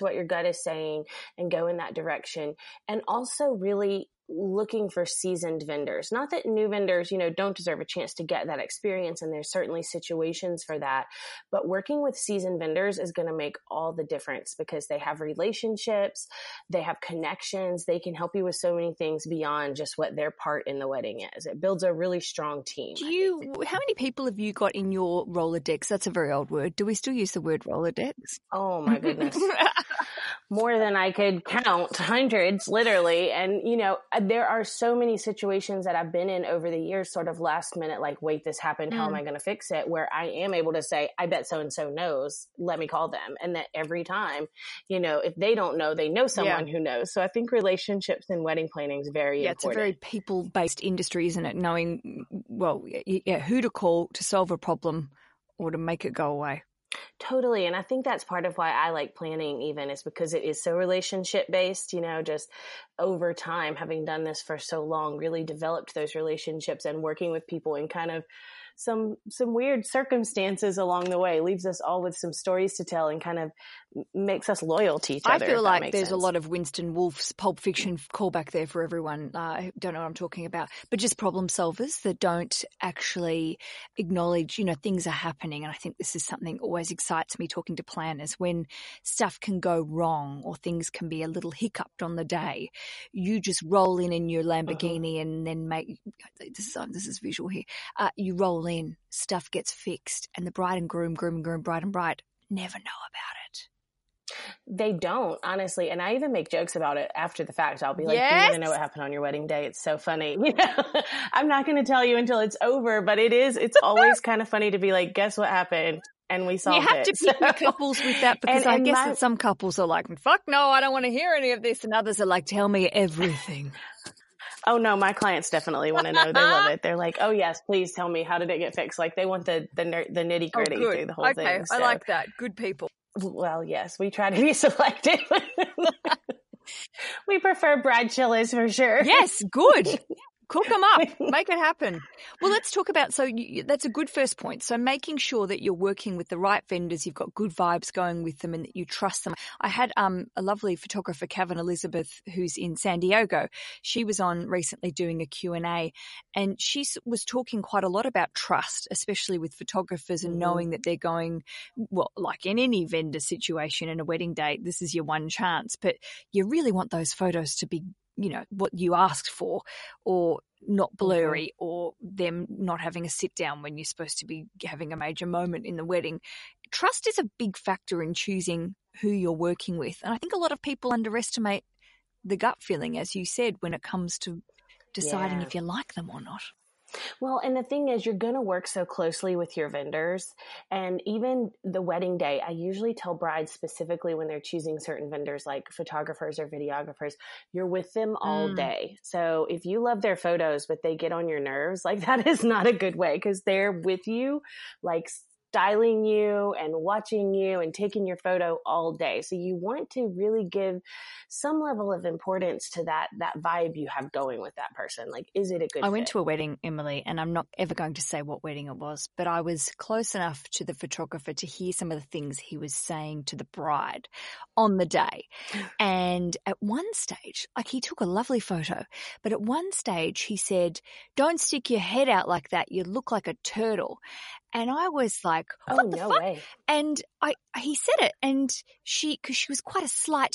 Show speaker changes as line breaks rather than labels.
what your gut is saying and go in that direction. And also really looking for seasoned vendors. Not that new vendors, you know, don't deserve a chance to get that experience and there's certainly situations for that, but working with seasoned vendors is going to make all the difference because they have relationships, they have connections, they can help you with so many things beyond just what their part in the wedding is. It builds a really strong team.
Do you how many people have you got in your Rolodex? That's a very old word. Do we still use the word Rolodex?
Oh my goodness. More than I could count, hundreds literally. And you know, there are so many situations that I've been in over the years, sort of last minute, like, wait, this happened. How mm. am I going to fix it? Where I am able to say, I bet so and so knows. Let me call them. And that every time, you know, if they don't know, they know someone yeah. who knows. So I think relationships and wedding planning is very
yeah,
important.
it's a very people based industry, isn't it? Knowing, well, yeah, who to call to solve a problem or to make it go away.
Totally. And I think that's part of why I like planning even is because it is so relationship based, you know, just over time, having done this for so long, really developed those relationships and working with people and kind of some some weird circumstances along the way leaves us all with some stories to tell and kind of makes us loyal to each other.
I feel like there's sense. a lot of Winston Wolfe's Pulp Fiction callback there for everyone. Uh, I don't know what I'm talking about, but just problem solvers that don't actually acknowledge, you know, things are happening. And I think this is something always excites me talking to planners when stuff can go wrong or things can be a little hiccuped on the day. You just roll in in your uh-huh. Lamborghini uh-huh. and then make this is this is visual here. Uh, you roll in, stuff gets fixed, and the bride and groom, groom and groom, bride and bride never know about it.
They don't, honestly. And I even make jokes about it after the fact. I'll be like, yes. Do you want to know what happened on your wedding day? It's so funny. You know, I'm not going to tell you until it's over, but it is, it's always kind of funny to be like, guess what happened? And we solved.
You have
it.
to pick so. couples with that because and, I guess my, that some couples are like, fuck no, I don't want to hear any of this. And others are like, tell me everything.
Oh no, my clients definitely want to know. They love it. They're like, "Oh yes, please tell me how did it get fixed?" Like they want the the the nitty oh, gritty oh, through the whole
okay,
thing.
So. I like that. Good people.
Well, yes, we try to be selective. we prefer Brad Chillis for sure.
Yes, good. Cook them up, make it happen. Well, let's talk about. So you, that's a good first point. So making sure that you're working with the right vendors, you've got good vibes going with them, and that you trust them. I had um, a lovely photographer, Kevin Elizabeth, who's in San Diego. She was on recently doing a Q and she was talking quite a lot about trust, especially with photographers and mm-hmm. knowing that they're going well, like in any vendor situation in a wedding date, this is your one chance, but you really want those photos to be you know what you asked for or not mm-hmm. blurry or them not having a sit down when you're supposed to be having a major moment in the wedding trust is a big factor in choosing who you're working with and i think a lot of people underestimate the gut feeling as you said when it comes to deciding yeah. if you like them or not
well, and the thing is, you're going to work so closely with your vendors. And even the wedding day, I usually tell brides specifically when they're choosing certain vendors, like photographers or videographers, you're with them all mm. day. So if you love their photos, but they get on your nerves, like that is not a good way because they're with you like styling you and watching you and taking your photo all day. So you want to really give some level of importance to that that vibe you have going with that person. Like is it a good
I fit? went to a wedding, Emily, and I'm not ever going to say what wedding it was, but I was close enough to the photographer to hear some of the things he was saying to the bride on the day. And at one stage, like he took a lovely photo, but at one stage he said, "Don't stick your head out like that. You look like a turtle." And I was like, what oh, the no fuck? Way. And I, he said it and she, cause she was quite a slight